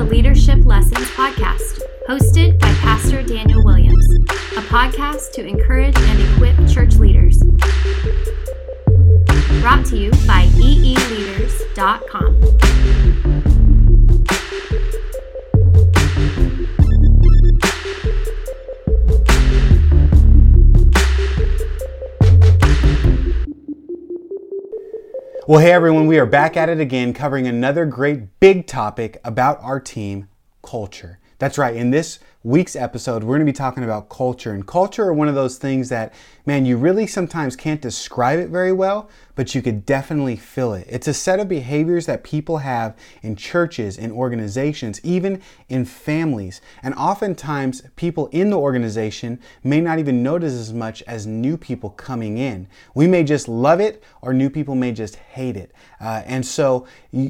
the Leadership Lessons Podcast, hosted by Pastor Daniel Williams, a podcast to encourage and equip church leaders. Brought to you by eeleaders.com. Well, hey everyone, we are back at it again covering another great big topic about our team culture. That's right, in this week's episode, we're going to be talking about culture. And culture are one of those things that, man, you really sometimes can't describe it very well, but you could definitely feel it. It's a set of behaviors that people have in churches, in organizations, even in families. And oftentimes, people in the organization may not even notice as much as new people coming in. We may just love it, or new people may just hate it. Uh, and so,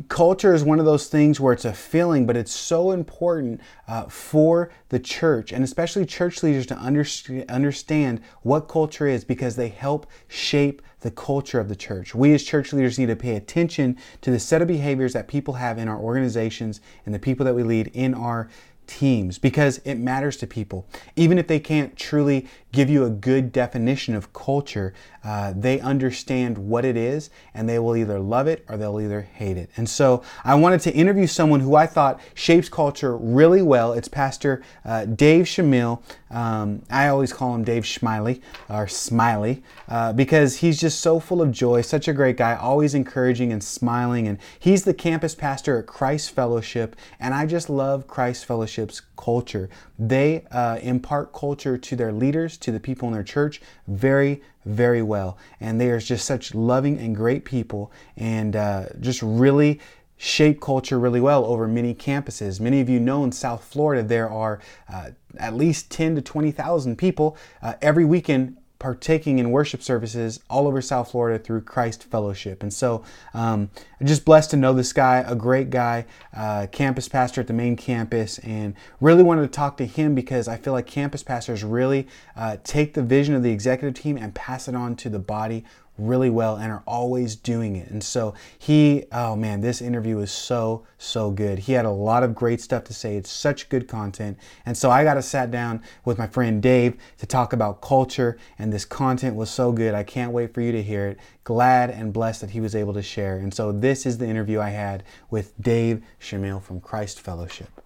culture is one of those things where it's a feeling, but it's so important uh, for the church and especially church leaders to understand what culture is because they help shape the culture of the church. We as church leaders need to pay attention to the set of behaviors that people have in our organizations and the people that we lead in our teams because it matters to people. Even if they can't truly give you a good definition of culture, uh, they understand what it is and they will either love it or they'll either hate it. And so I wanted to interview someone who I thought shapes culture really well. It's Pastor uh, Dave Shamil. Um, I always call him Dave Smiley or Smiley uh, because he's just so full of joy, such a great guy, always encouraging and smiling. And he's the campus pastor at Christ Fellowship. And I just love Christ Fellowship's culture. They uh, impart culture to their leaders, to the people in their church, very, very well. And they are just such loving and great people and uh, just really shape culture really well over many campuses. Many of you know in South Florida there are uh, at least 10 to 20,000 people uh, every weekend partaking in worship services all over South Florida through Christ Fellowship. And so um, I'm just blessed to know this guy, a great guy, uh, campus pastor at the main campus, and really wanted to talk to him because I feel like campus pastors really uh, take the vision of the executive team and pass it on to the body really well and are always doing it. And so he, oh man, this interview is so, so good. He had a lot of great stuff to say. It's such good content. And so I got to sat down with my friend Dave to talk about culture, and this content was so good. I can't wait for you to hear it. Glad and blessed that he was able to share. And so this is the interview I had with Dave Shamil from Christ Fellowship.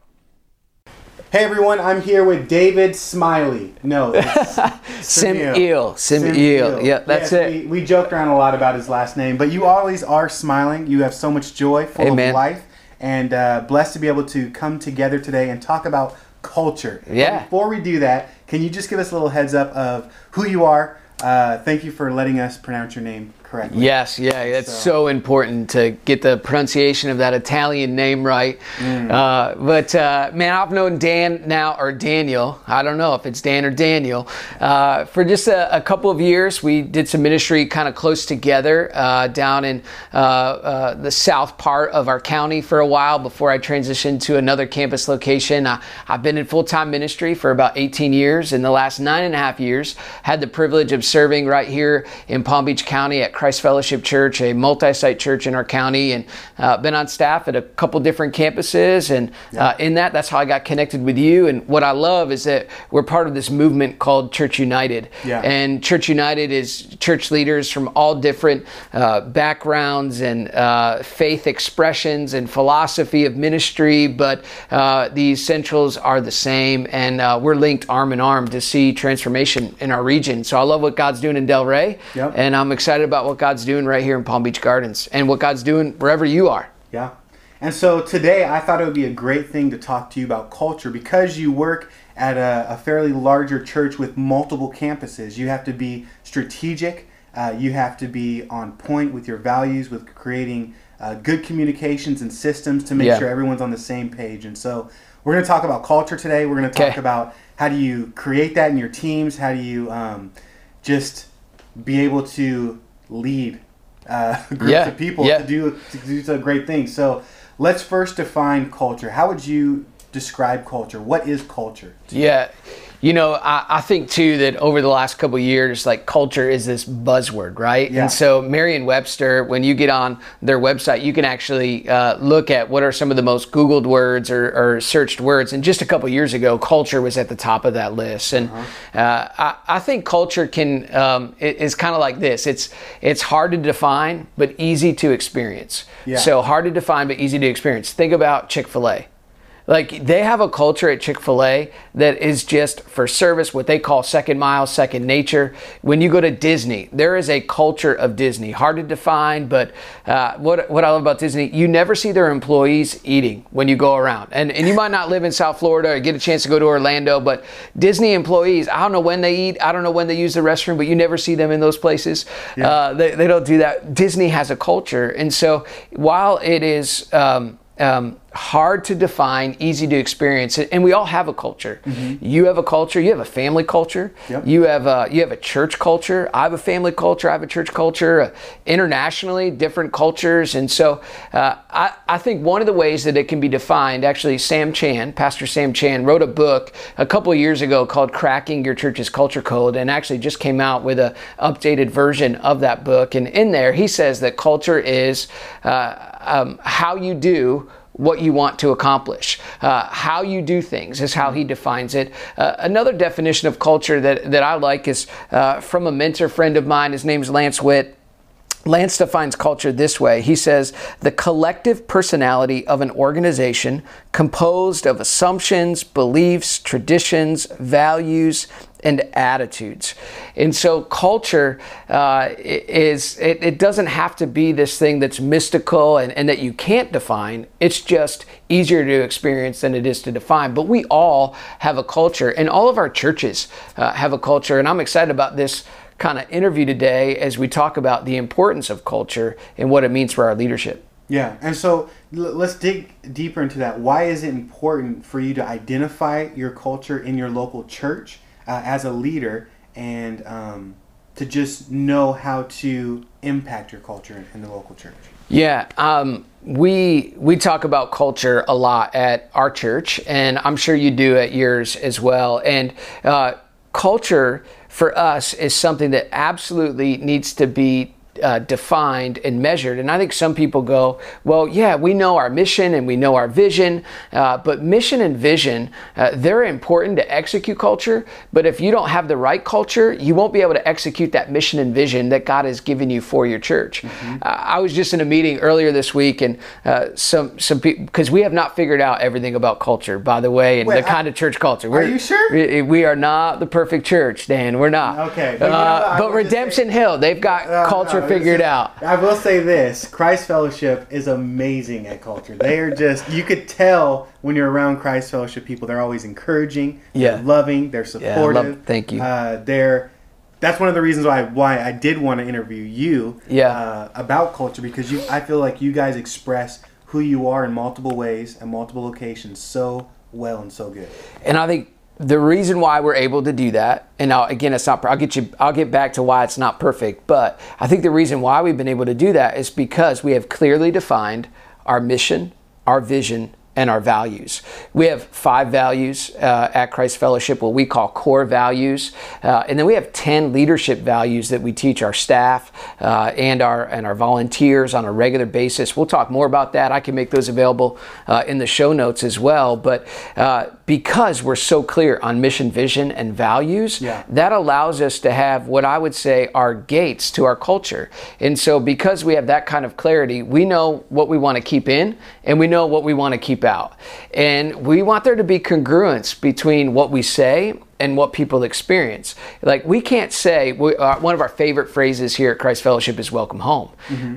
Hey everyone, I'm here with David Smiley. No, Sim Eel. Sim Eel. Yeah, that's yes, it. We, we, joked around a lot about his last name, but you always are smiling. You have so much joy, full Amen. of life, and uh, blessed to be able to come together today and talk about culture. Yeah. But before we do that, can you just give us a little heads up of who you are? Uh, thank you for letting us pronounce your name correctly. Yes, yeah, it's so. so. important to get the pronunciation of that Italian name right. Mm. Uh, but uh, man, I've known Dan now, or Daniel, I don't know if it's Dan or Daniel, uh, for just a, a, couple of years. We did some ministry kind of close together uh, down in uh, uh, the south part of our county for a while before I transitioned to another campus location. I, have been in full time ministry for about 18 years. In the last nine and a half years, had the privilege of serving right here in Palm Beach County at Christ Fellowship Church, a multi-site church in our county, and uh, been on staff at a couple different campuses. And uh, in that, that's how I got connected with you. And what I love is that we're part of this movement called Church United. Yeah. And Church United is church leaders from all different uh, backgrounds and uh, faith expressions and philosophy of ministry, but uh, the essentials are the same. And uh, we're linked arm in arm to see transformation in our region. So I love what God's doing in Delray, yep. and I'm excited about what what God's doing right here in Palm Beach Gardens and what God's doing wherever you are. Yeah. And so today I thought it would be a great thing to talk to you about culture because you work at a, a fairly larger church with multiple campuses. You have to be strategic, uh, you have to be on point with your values, with creating uh, good communications and systems to make yeah. sure everyone's on the same page. And so we're going to talk about culture today. We're going to talk okay. about how do you create that in your teams? How do you um, just be able to lead uh, groups yeah. of people yeah. to do to do some great things. So let's first define culture. How would you describe culture? What is culture? Yeah. You know, I, I think too that over the last couple years, like culture is this buzzword, right? Yeah. And so Merriam-Webster, when you get on their website, you can actually uh, look at what are some of the most Googled words or, or searched words. And just a couple years ago, culture was at the top of that list. And Uh-huh. uh, I, I think culture can um, it- is kind of like this. It's it's hard to define, but easy to experience. Yeah. So hard to define, but easy to experience. Think about Chick Fil A. Like they have a culture at Chick fil A that is just for service, what they call second mile, second nature. When you go to Disney, there is a culture of Disney. Hard to define, but uh, what, what I love about Disney, you never see their employees eating when you go around. And, and you might not live in South Florida or get a chance to go to Orlando, but Disney employees, I don't know when they eat, I don't know when they use the restroom, but you never see them in those places. Uh, they, they don't do that. Disney has a culture. And so while it is, um, um, hard to define, easy to experience, and we all have a culture. You have a culture. You have a family culture. Yep. You have a, you have a church culture. I have a family culture. I have a church culture. Uh, internationally, different cultures, and so uh, I, I think one of the ways that it can be defined. Actually, Sam Chand, Pastor Sam Chand, wrote a book a couple of years ago called "Cracking Your Church's Culture Code," and actually just came out with a updated version of that book. And in there, he says that culture is uh, um, how you do what you want to accomplish. Uh, how you do things is how he defines it. Uh, another definition of culture that, that I like is uh, from a mentor friend of mine. His name's Lance Witt. Lance defines culture this way. He says, the collective personality of an organization composed of assumptions, beliefs, traditions, values, and attitudes. And so culture uh, is, it, it doesn't have to be this thing that's mystical and, and that you can't define. It's just easier to experience than it is to define. But we all have a culture, and all of our churches uh, have a culture. And I'm excited about this kind of interview today as we talk about the importance of culture and what it means for our leadership. Yeah, and so let's dig deeper into that. Why is it important for you to identify your culture in your local church uh, as a leader and um, to just know how to impact your culture in, the local church? Yeah, um, we we talk about culture a lot at our church, and I'm sure you do at yours as well. And uh, culture for us is something that absolutely needs to be uh, defined and measured. And I think some people go, well, yeah, we know our mission and we know our vision, uh, but mission and vision, uh, they're important to execute culture. But if you don't have the right culture, you won't be able to execute that mission and vision that God has given you for your church. Uh, I was just in a meeting earlier this week, and uh, some some people because we have not figured out everything about culture, by the way, and Wait, the I- kind of church culture. We're, you sure? We, we are not the perfect church, Dan. We're not. Okay, but you know Uh, but say- Redemption Hill, they've got culture no, figured out. I will say this: Christ Fellowship is amazing at culture. They are just you could tell when you're around Christ Fellowship people. They're always encouraging, Yeah. loving, they're supportive. Yeah, love- thank you. Uh, they're that's one of the reasons why why I did want to interview you Yeah. uh, about culture because you I feel like you guys express who you are in multiple ways and multiple locations so well and so good. And I think the reason why we're able to do that, and I'll, again, it's not. I'll get you. I'll get back to why it's not perfect, but I think the reason why we've been able to do that is because we have clearly defined our mission, our vision, and our values. We have five values uh, at Christ Fellowship, what we call core values, uh, and then we have ten leadership values that we teach our staff uh, and our and our volunteers on a regular basis. We'll talk more about that. I can make those available uh, in the show notes as well. But uh, because we're so clear on mission, vision, and values, Yeah. that allows us to have what I would say are gates to our culture. And so, because we have that kind of clarity, we know what we want to keep in and we know what we want to keep And we want there to be congruence between what we say and what people experience. Like, we can't say, we, uh, one of our favorite phrases here at Christ Fellowship is welcome home.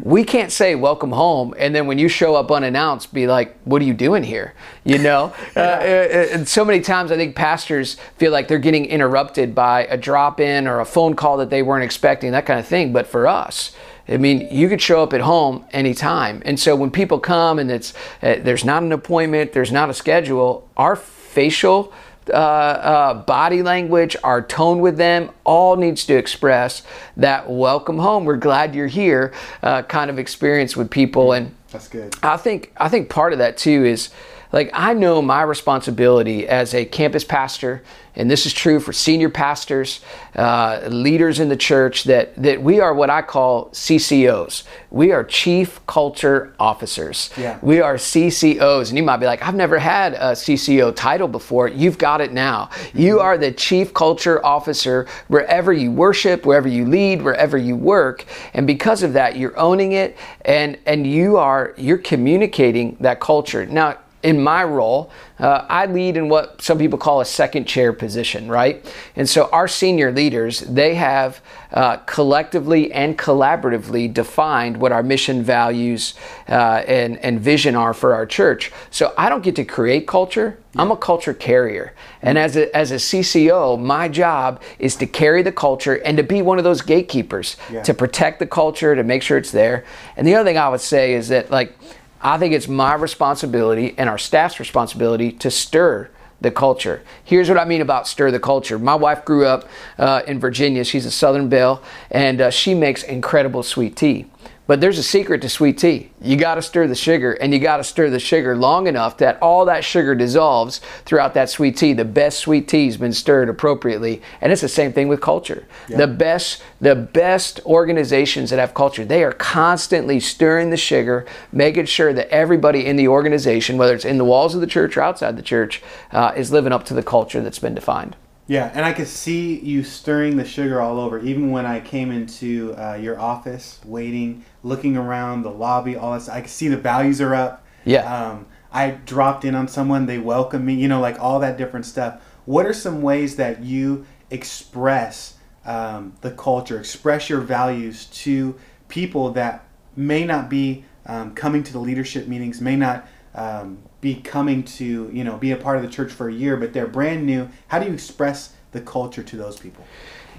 We can't say welcome home and then when you show up unannounced, be like, what are you doing here? You know? uh, uh, and so many times I think pastors feel like they're getting interrupted by a drop in or a phone call that they weren't expecting, that kind of thing. But for us, I mean, you could show up at home anytime. And so when people come and it's uh, there's not an appointment, there's not a schedule, our facial uh, uh, body language, our tone with them, all needs to express that welcome home. We're glad you're here uh, kind of experience with people. And That's good. I think I think part of that too is like I know my responsibility as a campus pastor, and this is true for senior pastors, uh, leaders in the church, that, that we are what I call CCOs. We are Chief Culture Officers. Yeah. We are CCOs. And you might be like, I've never had a CCO title before. You've got it now. You are the Chief Culture Officer wherever you worship, wherever you lead, wherever you work. And because of that, you're owning it and, and you are you're communicating that culture. Now, in my role, uh, I lead in what some people call a second chair position, right? And so our senior leaders, they have uh, collectively and collaboratively defined what our mission, values, uh, and, and vision are for our church. So I don't get to create culture. I'm a culture carrier. And as a, as a CCO, my job is to carry the culture and to be one of those gatekeepers Yeah. to protect the culture, to make sure it's there. And the other thing I would say is that, like, I think it's my responsibility and our staff's responsibility to stir the culture. Here's what I mean about stir the culture. My wife grew up uh, in Virginia. She's a Southern Belle, and uh, she makes incredible sweet tea. But there's a secret to sweet tea. You got to stir the sugar, and you got to stir the sugar long enough that all that sugar dissolves throughout that sweet tea. The best sweet tea has been stirred appropriately, and it's the same thing with culture. The best, the best organizations that have culture, they are constantly stirring the sugar, making sure that everybody in the organization, whether it's in the walls of the church or outside the church, uh, is living up to the culture that's been defined. Yeah, and I could see you stirring the sugar all over. Even when I came into uh, your office, waiting, looking around the lobby, all this, I could see the values are up. Yeah. Um, I dropped in on someone, they welcomed me. You know, like all that different stuff. What are some ways that you express um, the culture, express your values to people that may not be um, coming to the leadership meetings, may not um, be coming to you know be a part of the church for a year, but they're brand new. How do you express the culture to those people?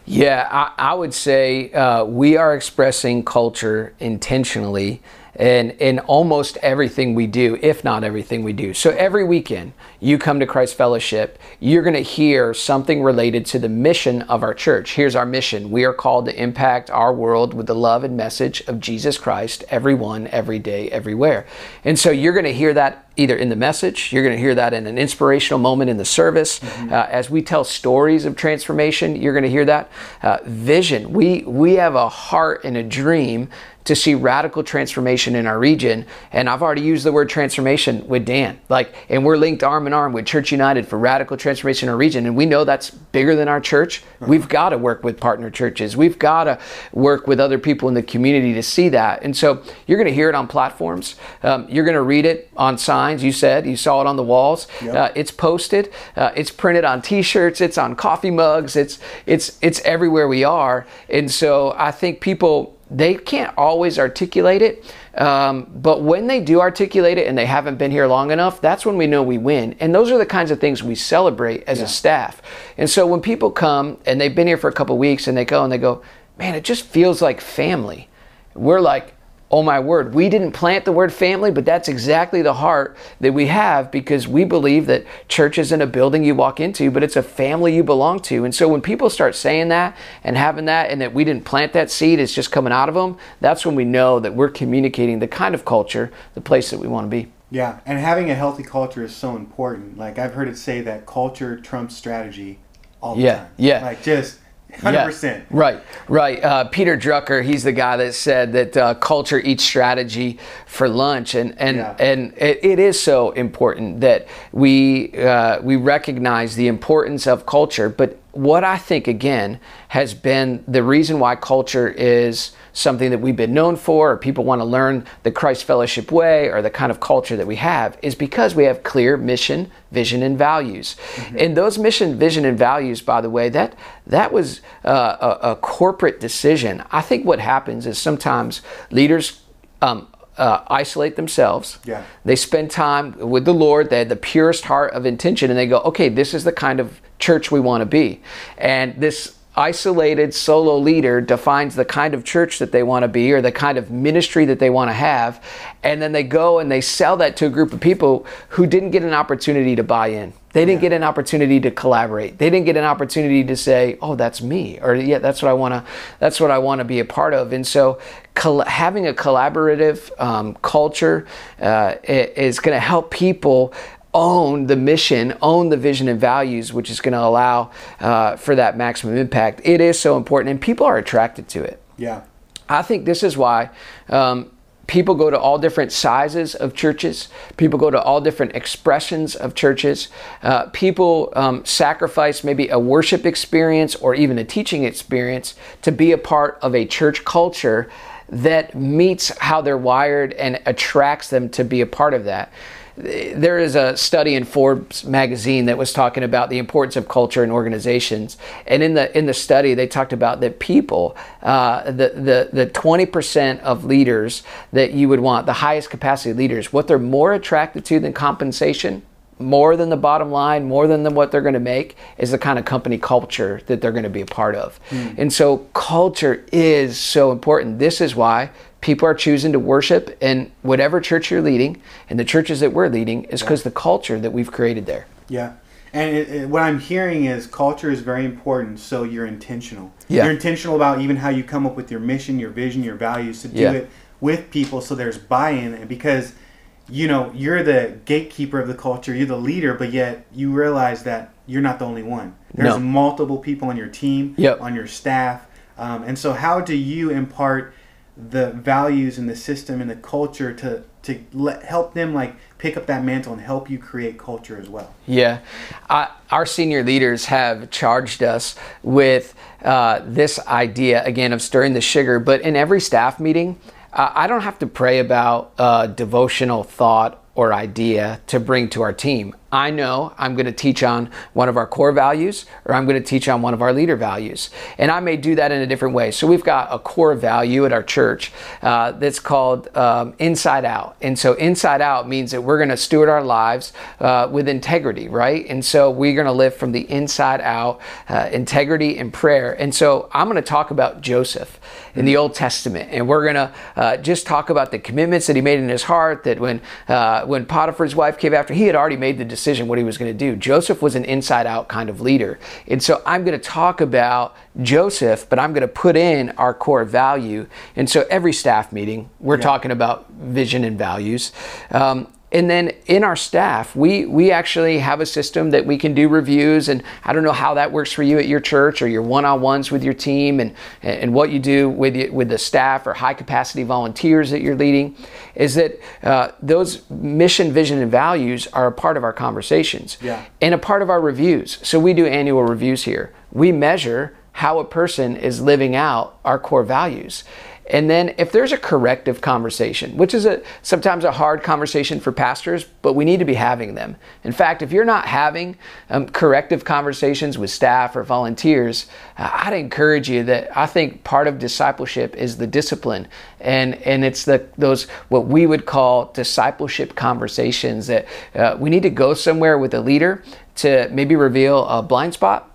Yeah, I, I would say uh, we are expressing culture intentionally in, in almost everything we do, if not everything we do. So every weekend, you come to Christ Fellowship, you're going to hear something related to the mission of our church. Here's our mission we are called to impact our world with the love and message of Jesus Christ, everyone, every day, everywhere. And so you're going to hear that either in the message, you're going to hear that in an inspirational moment in the service. Uh, as we tell stories of transformation, you're going to hear that. Uh, vision, we, we have a heart and a dream to see radical transformation in our region. And I've already used the word transformation with Dan. Like, and we're linked arm in arm with Church United for radical transformation in our region. And we know that's bigger than our church. We've got to work with partner churches. We've got to work with other people in the community to see that. And so you're going to hear it on platforms. Um, you're going to read it on signs. You said you saw it on the walls. Yep. Uh, it's posted. Uh, it's printed on T-shirts. It's on coffee mugs. It's it's it's everywhere we are. And so I think people they can't always articulate it, um, but when they do articulate it and they haven't been here long enough, that's when we know we win. And those are the kinds of things we celebrate as Yeah. a staff. And so when people come and they've been here for a couple weeks and they go and they go, man, it just feels like family. We're like, oh my word, we didn't plant the word family, but that's exactly the heart that we have because we believe that church isn't a building you walk into, but it's a family you belong to. And so when people start saying that and having that, and that we didn't plant that seed, it's just coming out of them, that's when we know that we're communicating the kind of culture, the place that we want to be. Yeah, and having a healthy culture is so important. Like I've heard it say that culture trumps strategy all the Yeah, time. yeah. Like just hundred percent. Right, right. Uh, Peter Drucker, he's the guy that said that uh, culture eats strategy for lunch, and and Yeah. and it, it is so important that we uh, we recognize the importance of culture. But what I think again has been the reason why culture is something that we've been known for, or people want to learn the Christ Fellowship way, or the kind of culture that we have, is because we have clear mission, vision, and values. And those mission, vision, and values, by the way, that that was uh, a, a corporate decision. I think what happens is sometimes leaders. Um, uh, isolate themselves. Yeah. They spend time with the Lord. They had the purest heart of intention, and they go, okay, this is the kind of church we want to be. And this isolated solo leader defines the kind of church that they want to be or the kind of ministry that they want to have. And then they go and they sell that to a group of people who didn't get an opportunity to buy in. They didn't get an opportunity to collaborate. They didn't get an opportunity to say, "Oh, that's me," or "Yeah, that's what I want to. That's what I want to be a part of." And so, col- having a collaborative um, culture uh, is going to help people own the mission, own the vision and values, which is going to allow uh, for that maximum impact. It is so important, and people are attracted to it. Yeah. I think this is why um, people go to all different sizes of churches. People go to all different expressions of churches. Uh, people um, sacrifice maybe a worship experience or even a teaching experience to be a part of a church culture that meets how they're wired and attracts them to be a part of that there is a study in Forbes magazine that was talking about the importance of culture in organizations, and in the in the study they talked about that people, uh, the the the twenty percent of leaders that you would want, the highest capacity leaders, what they're more attracted to than compensation, more than the bottom line, more than the, what they're going to make, is the kind of company culture that they're going to be a part of. Mm. And so culture is so important. This is why people are choosing to worship in whatever church you're leading and the churches that we're leading is because yeah. the culture that we've created there yeah and it, it, what i'm hearing is culture is very important so you're intentional yeah. you're intentional about even how you come up with your mission your vision your values to do yeah. it with people so there's buy-in and because you know you're the gatekeeper of the culture you're the leader but yet you realize that you're not the only one there's no. multiple people on your team yep. on your staff um, and so how do you impart the values and the system and the culture to to let, help them like pick up that mantle and help you create culture as well. Yeah, uh, our senior leaders have charged us with uh, this idea again of stirring the sugar. But in every staff meeting, uh, I don't have to pray about uh, devotional thought or idea to bring to our team. I know I'm going to teach on one of our core values or I'm going to teach on one of our leader values. And I may do that in a different way. So we've got a core value at our church uh, that's called um, inside out. And so inside out means that we're going to steward our lives uh, with integrity, right? And so we're going to live from the inside out, uh, integrity and prayer. And so I'm going to talk about Joseph in the Old Testament. And we're going to uh, just talk about the commitments that he made in his heart that when, uh, when Potiphar's wife came after, he had already made the decision what he was going to do. Joseph was an inside out kind of leader. And so I'm going to talk about Joseph, but I'm going to put in our core value. And so every staff meeting, we're yeah. talking about vision and values. Um, and then in our staff, we we actually have a system that we can do reviews. And I don't know how that works for you at your church or your one-on-ones with your team, and and what you do with you, with the staff or high capacity volunteers that you're leading, is that uh, those mission, vision, and values are a part of our conversations yeah. and a part of our reviews. So we do annual reviews here. We measure how a person is living out our core values. And then if there's a corrective conversation, which is a sometimes a hard conversation for pastors, but we need to be having them. In fact, if you're not having um, corrective conversations with staff or volunteers, uh, I'd encourage you that I think part of discipleship is the discipline, and and it's the those what we would call discipleship conversations that uh, we need to go somewhere with a leader to maybe reveal a blind spot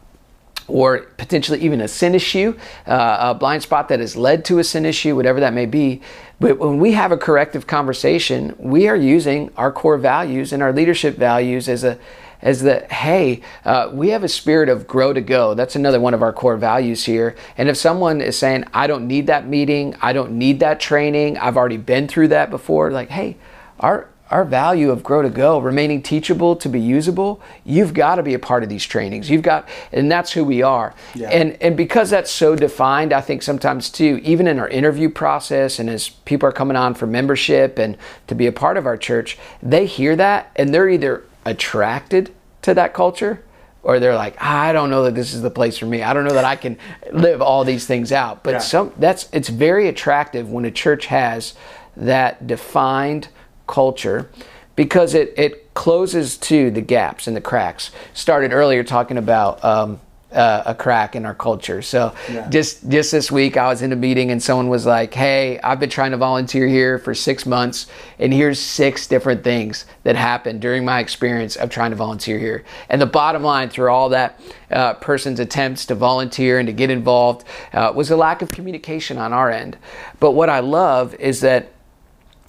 or potentially even a sin issue, uh, a blind spot that has led to a sin issue, whatever that may be. But when we have a corrective conversation, we are using our core values and our leadership values as a as the hey, uh, we have a spirit of grow to go. That's another one of our core values here. And if someone is saying, I don't need that meeting, I don't need that training, I've already been through that before, like, hey, our our value of grow to go remaining teachable to be usable you've got to be a part of these trainings you've got and that's who we are yeah. and and because that's so defined i think sometimes too even in our interview process and as people are coming on for membership and to be a part of our church they hear that and they're either attracted to that culture or they're like i don't know that this is the place for me i don't know that i can live all these things out but yeah. some that's it's very attractive when a church has that defined culture because it, it closes to the gaps and the cracks. Started earlier talking about um, uh, a crack in our culture. So yeah. just just this week, I was in a meeting and someone was like, "Hey, I've been trying to volunteer here for six months, and here's six different things that happened during my experience of trying to volunteer here." And the bottom line through all that uh, person's attempts to volunteer and to get involved uh, was a lack of communication on our end. But what I love is that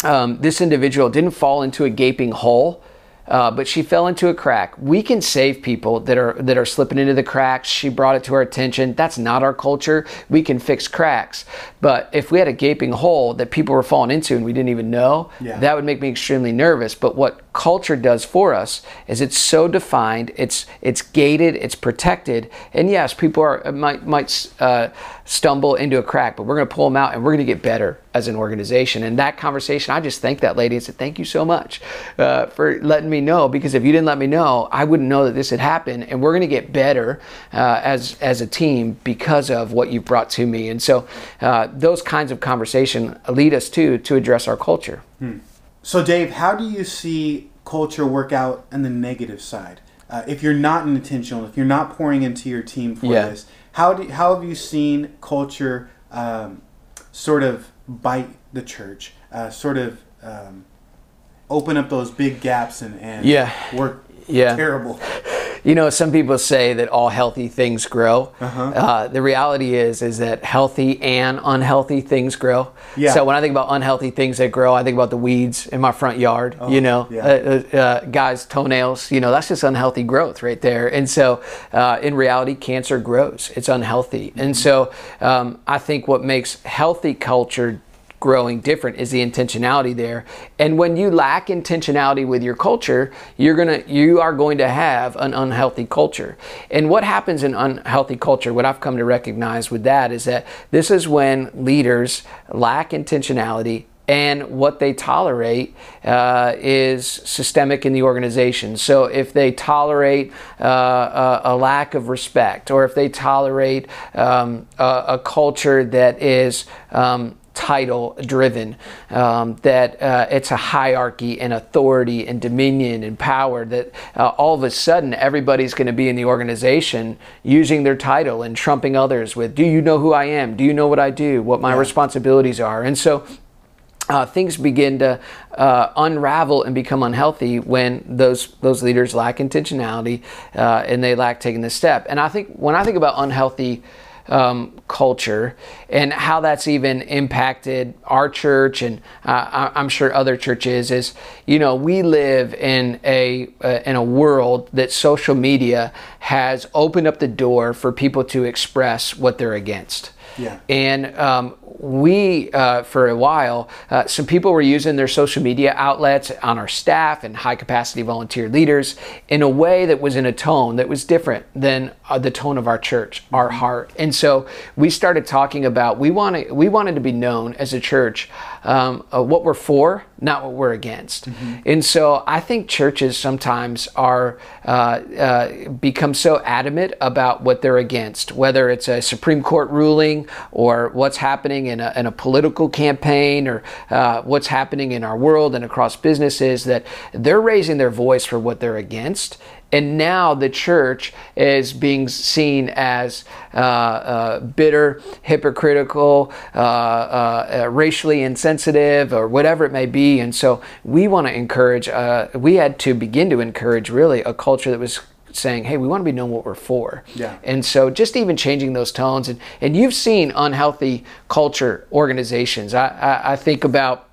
um, this individual didn't fall into a gaping hole. Uh, but she fell into a crack. We can save people that are that are slipping into the cracks. She brought it to our attention. That's not our culture. We can fix cracks. But if we had a gaping hole that people were falling into and we didn't even know, yeah. that would make me extremely nervous. But what culture does for us is it's so defined, it's it's gated, it's protected, and yes, people are might might uh, stumble into a crack, but we're going to pull them out and we're going to get better as an organization. And that conversation, I just thanked that lady and said, "Thank you so much uh, for letting me know because if you didn't let me know, I wouldn't know that this had happened, and we're going to get better uh, as as a team because of what you've brought to me." And so uh, those kinds of conversation lead us to to address our culture. Hmm. So, Dave, how do you see culture work out on the negative side? Uh, if you're not intentional, if you're not pouring into your team for yeah. this, how do how have you seen culture um, sort of bite the church, uh, sort of um, open up those big gaps and, and yeah. work yeah. terrible? you know, some people say that all healthy things grow. Uh-huh. Uh, the reality is, is that healthy and unhealthy things grow. Yeah. So when I think about unhealthy things that grow, I think about the weeds in my front yard. Oh, you know, yeah. uh, uh, uh guys' toenails. You know, that's just unhealthy growth right there. And so, uh, in reality, cancer grows. It's unhealthy. Mm-hmm. And so, um, I think what makes healthy culture growing different is the intentionality there and when you lack intentionality with your culture you're to you are going to have an unhealthy culture and what happens in unhealthy culture what i've come to recognize with that is that this is when leaders lack intentionality and what they tolerate uh, is systemic in the organization. So if they tolerate uh, a, a, lack of respect, or if they tolerate um, a, a, culture that is um, title driven, um, that uh, it's a hierarchy and authority and dominion and power, that uh, all of a sudden everybody's going to be in the organization using their title and trumping others with, Do you know who I am? Do you know what I do? What my yeah. responsibilities are? And so uh, things begin to uh, unravel and become unhealthy when those those leaders lack intentionality uh, and they lack taking the step. And I think when I think about unhealthy um, culture and how that's even impacted our church and uh, I'm sure other churches is you know we live in a uh, in a world that social media has opened up the door for people to express what they're against. Yeah. And um, we, uh, for a while, uh, some people were using their social media outlets on our staff and high capacity volunteer leaders in a way that was in a tone that was different than uh, the tone of our church, mm-hmm. our heart. And so we started talking about we wanted we wanted to be known as a church um, uh, what we're for, not what we're against. Mm-hmm. And so I think churches sometimes are uh, uh, become so adamant about what they're against, whether it's a Supreme Court ruling or what's happening in a, in a political campaign or uh, what's happening in our world and across businesses, that they're raising their voice for what they're against. And now the church is being seen as uh, uh, bitter, hypocritical, uh, uh, uh racially insensitive, or whatever it may be. And so we want to encourage, uh, we had to begin to encourage really a culture that was saying, hey, we want to be known what we're for. Yeah. And so just even changing those tones. And, and you've seen unhealthy culture organizations. I, I, I think about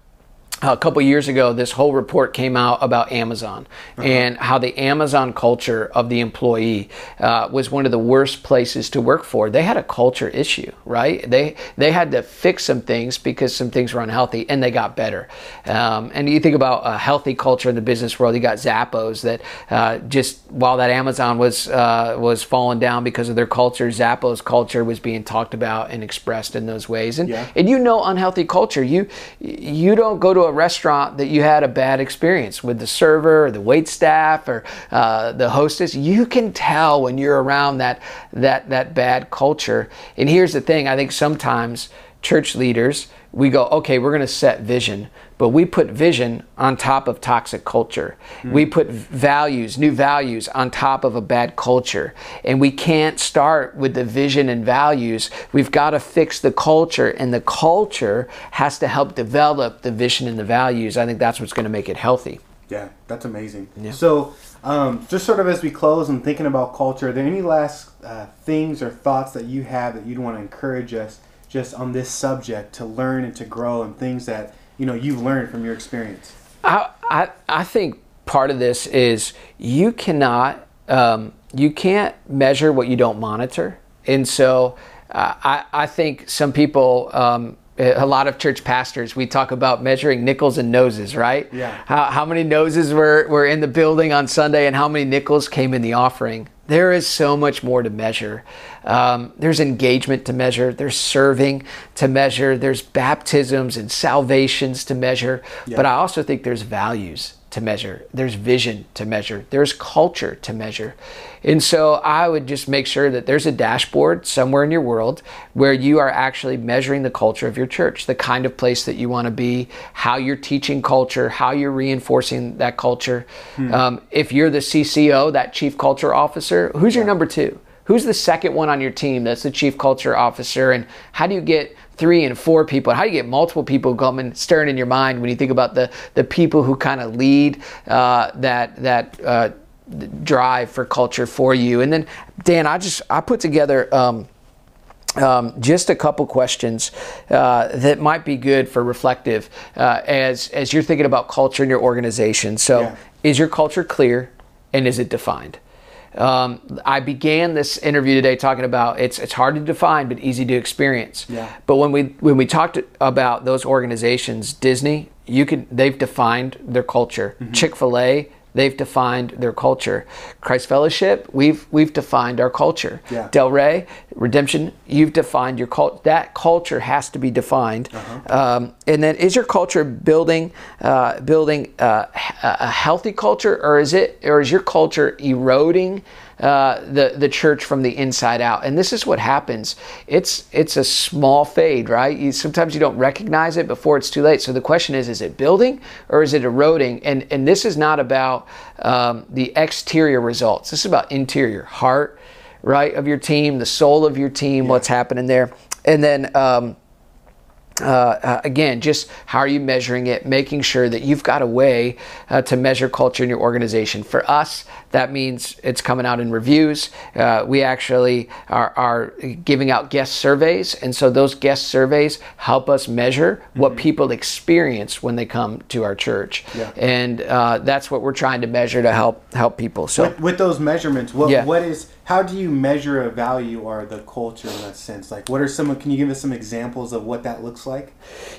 a couple years ago, this whole report came out about Amazon uh-huh. and how the Amazon culture of the employee uh, was one of the worst places to work for. They had a culture issue, right? They they had to fix some things because some things were unhealthy, and they got better. Um, and you think about a healthy culture in the business world. You got Zappos that uh, just while that Amazon was uh, was falling down because of their culture, Zappos culture was being talked about and expressed in those ways. And yeah. and you know unhealthy culture. You you don't go to a restaurant that you had a bad experience with the server or the wait staff or uh, the hostess, you can tell when you're around that that that bad culture. And here's the thing: I think sometimes church leaders we go, okay, we're going to set vision, but we put vision on top of toxic culture. Mm. We put values, new values on top of a bad culture. And we can't start with the vision and values. We've got to fix the culture, and the culture has to help develop the vision and the values. I think that's what's going to make it healthy. Yeah, that's amazing. Yeah. So, um, just sort of as we close and thinking about culture, are there any last uh, things or thoughts that you have that you'd want to encourage us? just on this subject to learn and to grow and things that you know you've learned from your experience? I I, I think part of this is you cannot um, you can't measure what you don't monitor, and so uh, I I think some people. Um, a lot of church pastors, we talk about measuring nickels and noses, right? Yeah. How, how many noses were, were in the building on Sunday and how many nickels came in the offering? There is so much more to measure. Um, there's engagement to measure, there's serving to measure, there's baptisms and salvations to measure. Yeah. But I also think there's values to measure, there's vision to measure, there's culture to measure. And so I would just make sure that there's a dashboard somewhere in your world where you are actually measuring the culture of your church, the kind of place that you want to be, how you're teaching culture, how you're reinforcing that culture. Um, if you're the CCO, that chief culture officer, who's your number two? Who's the second one on your team that's the chief culture officer? And how do you get three and four people? How do you get multiple people coming stirring in your mind when you think about the the people who kind of lead uh, that that uh, drive for culture for you? And then Dan, I just I put together. Um, um, just a couple questions uh, that might be good for reflective uh, as as you're thinking about culture in your organization. So, Yeah. is your culture clear, and is it defined? Um, I began this interview today talking about it's it's hard to define but easy to experience. Yeah. But when we when we talked about those organizations, Disney, you can they've defined their culture. Mm-hmm. Chick Fil A, they've defined their culture. Christ Fellowship, we've we've defined our culture. Yeah. Delray, Redemption, you've defined your cult. That culture has to be defined. Uh-huh. Um, and then, is your culture building uh, building uh, a healthy culture, or is it or is your culture eroding uh, the the church from the inside out? And this is what happens. It's it's a small fade, right? You, sometimes you don't recognize it before it's too late. So the question is: Is it building or is it eroding? And and this is not about um, the exterior results. This is about interior heart right, of your team, the soul of your team, what's happening there. And then, um, uh, uh, again, just how are you measuring it, making sure that you've got a way uh, to measure culture in your organization. For us, that means it's coming out in reviews. Uh, we actually are, are giving out guest surveys, and so those guest surveys help us measure what people experience when they come to our church, Yeah. and uh, that's what we're trying to measure to help help people. So. With, with those measurements, what Yeah. what is how do you measure a value or the culture in that sense? Like, what are some? Can you give us some examples of what that looks like?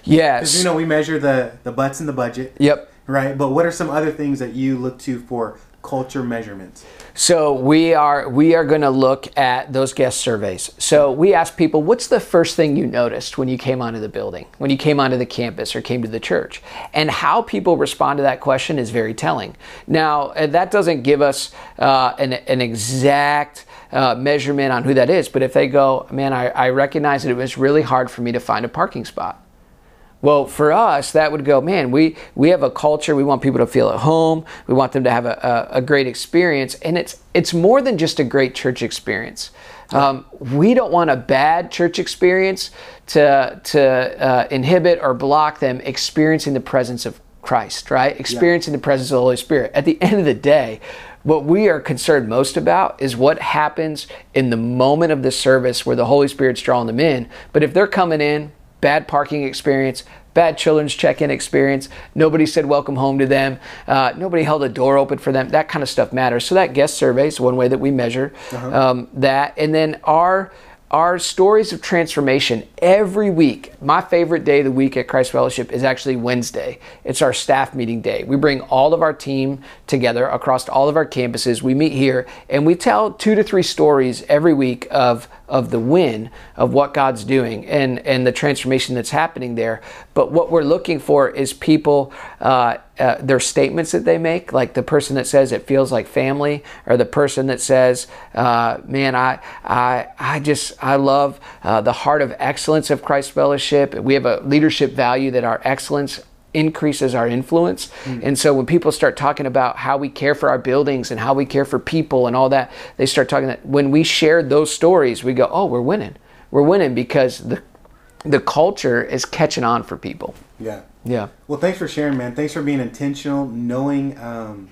Yes. Because you know we measure the the butts in the budget, Yep. right? But what are some other things that you look to for culture measurements? So we are we are going to look at those guest surveys. So we ask people, what's the first thing you noticed when you came onto the building, when you came onto the campus or came to the church, and how people respond to that question is very telling. Now that doesn't give us uh, an an exact. Uh, measurement on who that is, but if they go, man, I, I recognize that it was really hard for me to find a parking spot. Well, for us, that would go, man, we, we have a culture. We want people to feel at home. We want them to have a, a, a great experience. And it's, it's more than just a great church experience. Um, we don't want a bad church experience to, to uh, inhibit or block them experiencing the presence of Christ, right? Experiencing the presence of the Holy Spirit. At the end of the day, what we are concerned most about is what happens in the moment of the service where the Holy Spirit's drawing them in. But if they're coming in, bad parking experience, bad children's check-in experience, nobody said welcome home to them, uh, nobody held a door open for them, that kind of stuff matters. So that guest survey is one way that we measure um, that. And then our our stories of transformation every week. My favorite day of the week at Christ Fellowship is actually Wednesday. It's our staff meeting day. We bring all of our team together across all of our campuses. We meet here and we tell two to three stories every week of of the win of what God's doing and and the transformation that's happening there. But what we're looking for is people uh, uh, their statements that they make, like the person that says it feels like family, or the person that says, uh, "Man, I, I, I just, I love uh, the heart of excellence of Christ Fellowship. We have a leadership value that our excellence." Increases our influence and so when people start talking about how we care for our buildings and how we care for people and all that they start talking that when we share those stories we go oh we're winning we're winning because the the culture is catching on for people Yeah. yeah Well, thanks for sharing, man. Thanks for being intentional, knowing um,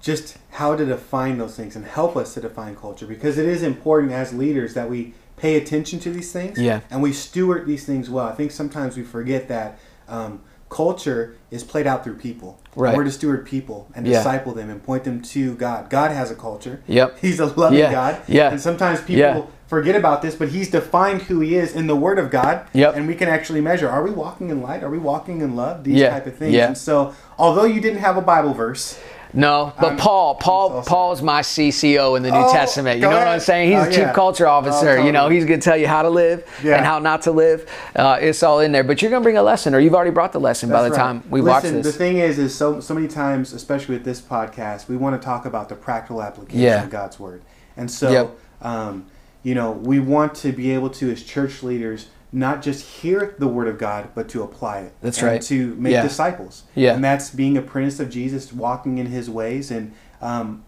just how to define those things and help us to define culture because it is important as leaders that we pay attention to these things Yeah. and we steward these things well. I think sometimes we forget that um, culture is played out through people. Right. We're to steward people and Yeah. disciple them and point them to God. God has a culture. Yep. He's a loving Yeah. God. Yeah. And sometimes people Yeah. forget about this, but he's defined who he is in the Word of God. Yep. And we can actually measure: Are we walking in light? Are we walking in love? These type of things. Yeah. And so, although you didn't have a Bible verse, No, but I'm- Paul, Paul, Paul's my CCO in the New Oh, Testament. You know what I'm saying? He's Oh, the chief yeah. culture officer. Oh, You know, he's going to tell you how to live Yeah. and how not to live. Uh, it's all in there. But you're going to bring a lesson, or you've already brought the lesson by the right. time we Listen, watch this. The thing is, is so so many times, especially with this podcast, we want to talk about the practical application Yeah. of God's word, and so Yep. um, you know we want to be able to, as church leaders, not just hear the word of God, but to apply it. That's and right. To make Yeah. disciples. Yeah. And that's being apprentice of Jesus, walking in His ways, and um,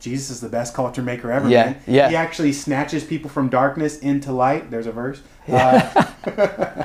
Jesus is the best culture maker ever. Yeah, Man. yeah. He actually snatches people from darkness into light. There's a verse. Uh,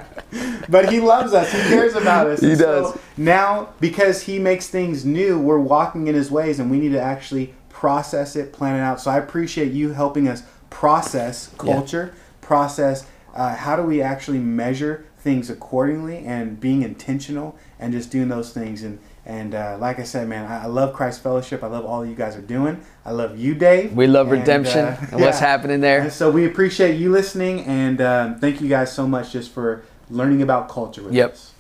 but he loves us. He cares about us. He And does. now, because he makes things new, we're walking in his ways, and we need to actually process it, plan it out. So I appreciate you helping us process Yeah. culture, process uh, how do we actually measure things accordingly, and being intentional and just doing those things. And and uh, like I said, man, I, I love Christ Fellowship. I love all you guys are doing. I love you, Dave. we love And, redemption uh, and what's happening there. And so we appreciate you listening, and um, thank you guys so much just for learning about culture with Yep. us.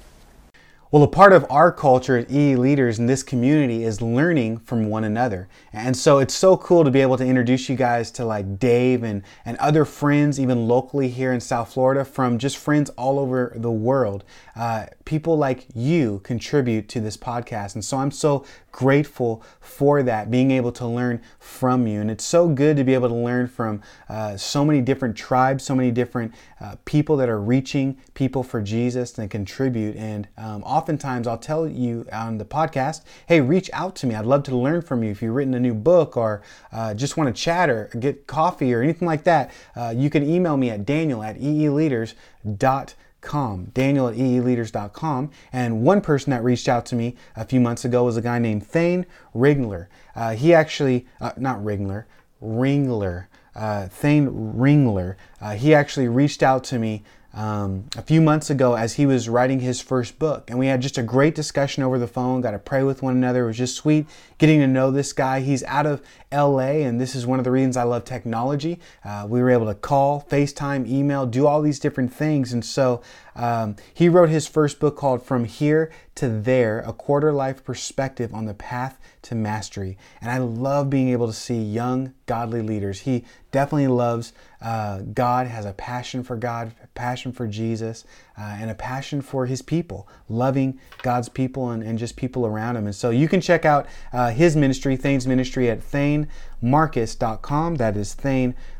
Well, a part of our culture at EE Leaders in this community is learning from one another. And so it's so cool to be able to introduce you guys to like Dave and, and other friends, even locally here in South Florida, from just friends all over the world. Uh, people like you contribute to this podcast. And so I'm so grateful for that, being able to learn from you. And it's so good to be able to learn from uh, so many different tribes, so many different uh, people that are reaching people for Jesus and contribute. And um, oftentimes I'll tell you on the podcast, hey, reach out to me. I'd love to learn from you. If you've written a new book or uh, just want to chat or get coffee or anything like that, uh, you can email me at daniel at eeleaders.com com daniel at eeleaders.com and one person that reached out to me a few months ago was a guy named thane ringler. Uh, he actually uh, not ringler ringler uh, thane ringler. Uh, he actually reached out to me um, a few months ago as he was writing his first book. And we had just a great discussion over the phone got to pray with one another. It was just sweet getting to know this guy. He's out of la and this is one of the reasons i love technology. Uh, we were able to call facetime email do all these different things. And so um, he wrote his first book called from here to there a quarter life perspective on the path to mastery. And i love being able to see young godly leaders. He definitely loves uh, god has a passion for god passion for jesus uh, and a passion for his people loving god's people and, and just people around him. And so you can check out uh, his ministry thane's ministry at thanemarcus.com that is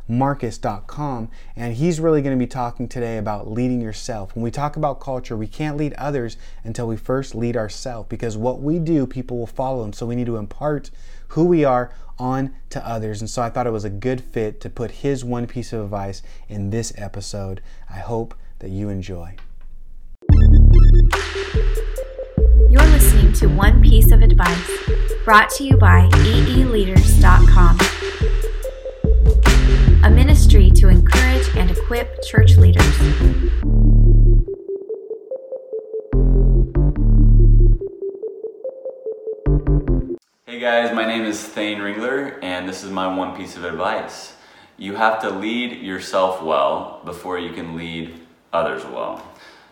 thanemarcus.com and he's really going to be talking today about leading yourself. When we talk about culture we can't lead others until we first lead ourselves because what we do people will follow and so we need to impart who we are on to others. And so i thought it was a good fit to put his one piece of advice in this episode. I hope that you enjoy. You're listening to One Piece of Advice, brought to you by eeleaders.com, a ministry to encourage and equip church leaders. Hey guys, my name is Thane Ringler, and this is my one piece of advice. You have to lead yourself well before you can lead others well.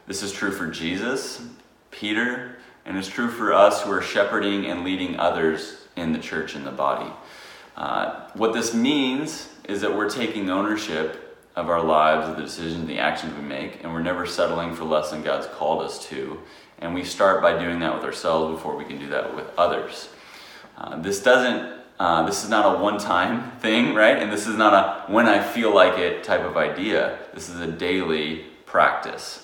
This is true for Jesus, Peter, and it's true for us who are shepherding and leading others in the church and the body. Uh, what this means is that we're taking ownership of our lives, of the decisions, the actions we make, and we're never settling for less than God's called us to. And we start by doing that with ourselves before we can do that with others. Uh, this doesn't. Uh, this is not a one-time thing, right? And this is not a when I feel like it type of idea. This is a daily practice.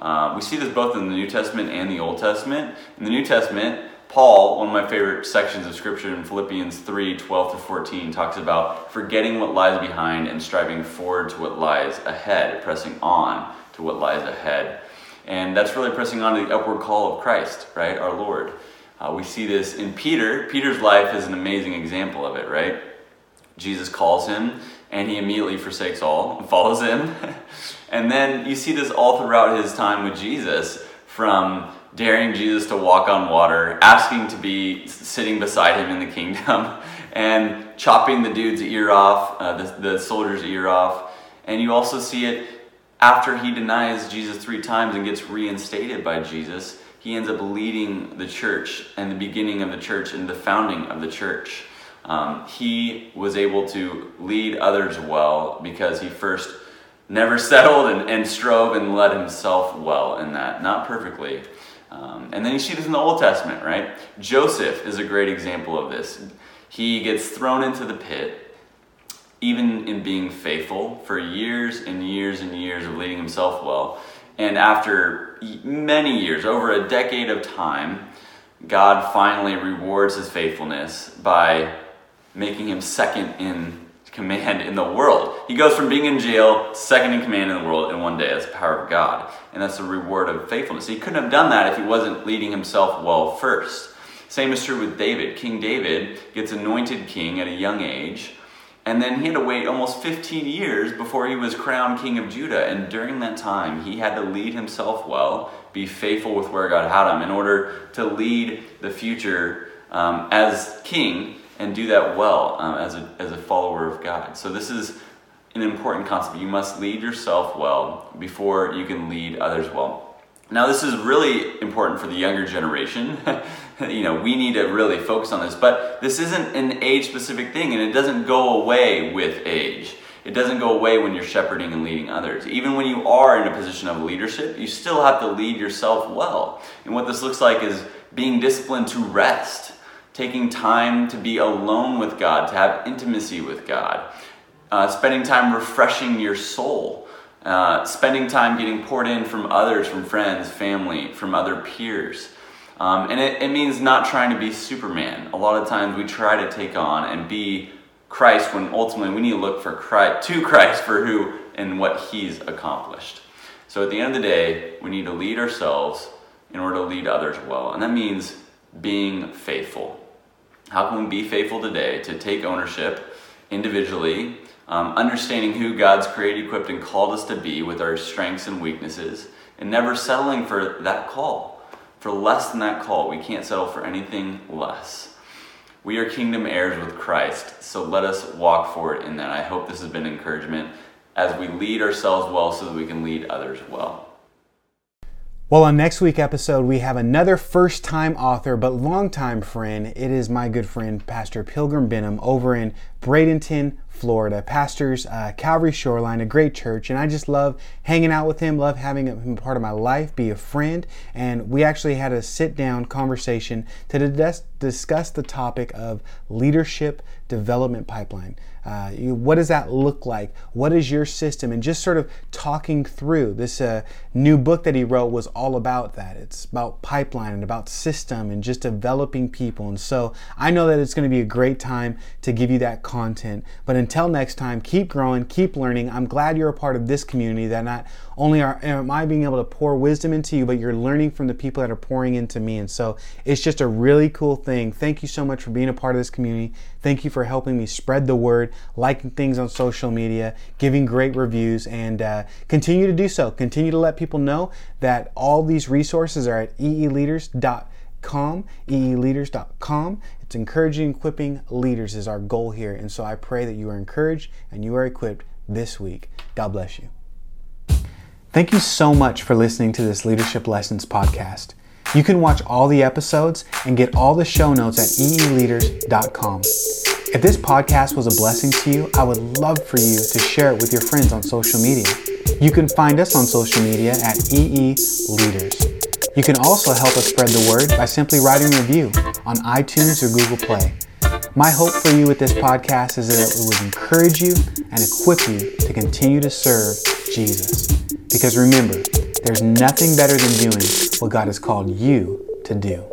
Uh, we see this both in the New Testament and the Old Testament. In the New Testament, Paul, one of my favorite sections of Scripture in Philippians 3 12 to 14, talks about forgetting what lies behind and striving forward to what lies ahead, pressing on to what lies ahead. And that's really pressing on to the upward call of Christ, right? Our Lord. Uh, we see this in Peter. Peter's life is an amazing example of it, right? Jesus calls him and he immediately forsakes all and follows him. and then you see this all throughout his time with Jesus from daring Jesus to walk on water, asking to be sitting beside him in the kingdom, and chopping the dude's ear off, uh, the, the soldier's ear off, And you also see it after he denies Jesus three times and gets reinstated by Jesus. He ends up leading the church and the beginning of the church and the founding of the church. Um, he was able to lead others well because he first never settled and, and strove and led himself well in that. Not perfectly. Um, and then you see this in the Old Testament, right? Joseph is a great example of this. He gets thrown into the pit, even in being faithful for years and years and years of leading himself well. And after many years, over a decade of time, God finally rewards his faithfulness by making him second in command in the world. He goes from being in jail, second in command in the world in one day. That's the power of God. And that's the reward of faithfulness. He couldn't have done that if he wasn't leading himself well first. Same is true with David. King David gets anointed king at a young age. And then he had to wait almost 15 years before he was crowned king of Judah. And during that time, he had to lead himself well, be faithful with where God had him in order to lead the future um, as king and do that well um, as, a, as a follower of God. So, this is an important concept. You must lead yourself well before you can lead others well. Now, this is really important for the younger generation. you know, we need to really focus on this, but this isn't an age specific thing and it doesn't go away with age. It doesn't go away when you're shepherding and leading others. Even when you are in a position of leadership, you still have to lead yourself well. And what this looks like is being disciplined to rest taking time to be alone with God, to have intimacy with God, uh, spending time refreshing your soul, uh, spending time getting poured in from others, from friends, family, from other peers. Um, and it, it means not trying to be Superman. A lot of times we try to take on and be Christ when ultimately we need to look for Christ, to Christ for who and what He's accomplished. So at the end of the day, we need to lead ourselves in order to lead others well. And that means being faithful. How can we be faithful today to take ownership individually, um, understanding who God's created, equipped, and called us to be with our strengths and weaknesses, and never settling for that call. For less than that call, we can't settle for anything less. We are kingdom heirs with Christ, so let us walk forward in that. I hope this has been encouragement as we lead ourselves well so that we can lead others well. Well, on next week's episode, we have another first time author but longtime friend. It is my good friend, Pastor Pilgrim Benham, over in Bradenton, Florida. Pastors uh, Calvary Shoreline, a great church, and I just love hanging out with him, love having him part of my life, be a friend. And we actually had a sit down conversation to discuss the topic of leadership development pipeline. Uh, you, what does that look like? What is your system? And just sort of talking through this uh, new book that he wrote was all about that. It's about pipeline and about system and just developing people. And so I know that it's going to be a great time to give you that content. But until next time, keep growing, keep learning. I'm glad you're a part of this community that not only are, am I being able to pour wisdom into you, but you're learning from the people that are pouring into me. And so it's just a really cool thing. Thank you so much for being a part of this community. Thank you for helping me spread the word, liking things on social media, giving great reviews, and uh, continue to do so. Continue to let people know that all these resources are at eeleaders.com, eeleaders.com. It's encouraging, equipping leaders is our goal here. And so I pray that you are encouraged and you are equipped this week. God bless you. Thank you so much for listening to this Leadership Lessons podcast. You can watch all the episodes and get all the show notes at eeleaders.com. If this podcast was a blessing to you, I would love for you to share it with your friends on social media. You can find us on social media at EE Leaders. You can also help us spread the word by simply writing a review on iTunes or Google Play. My hope for you with this podcast is that it will encourage you and equip you to continue to serve Jesus. Because remember, there's nothing better than doing what God has called you to do.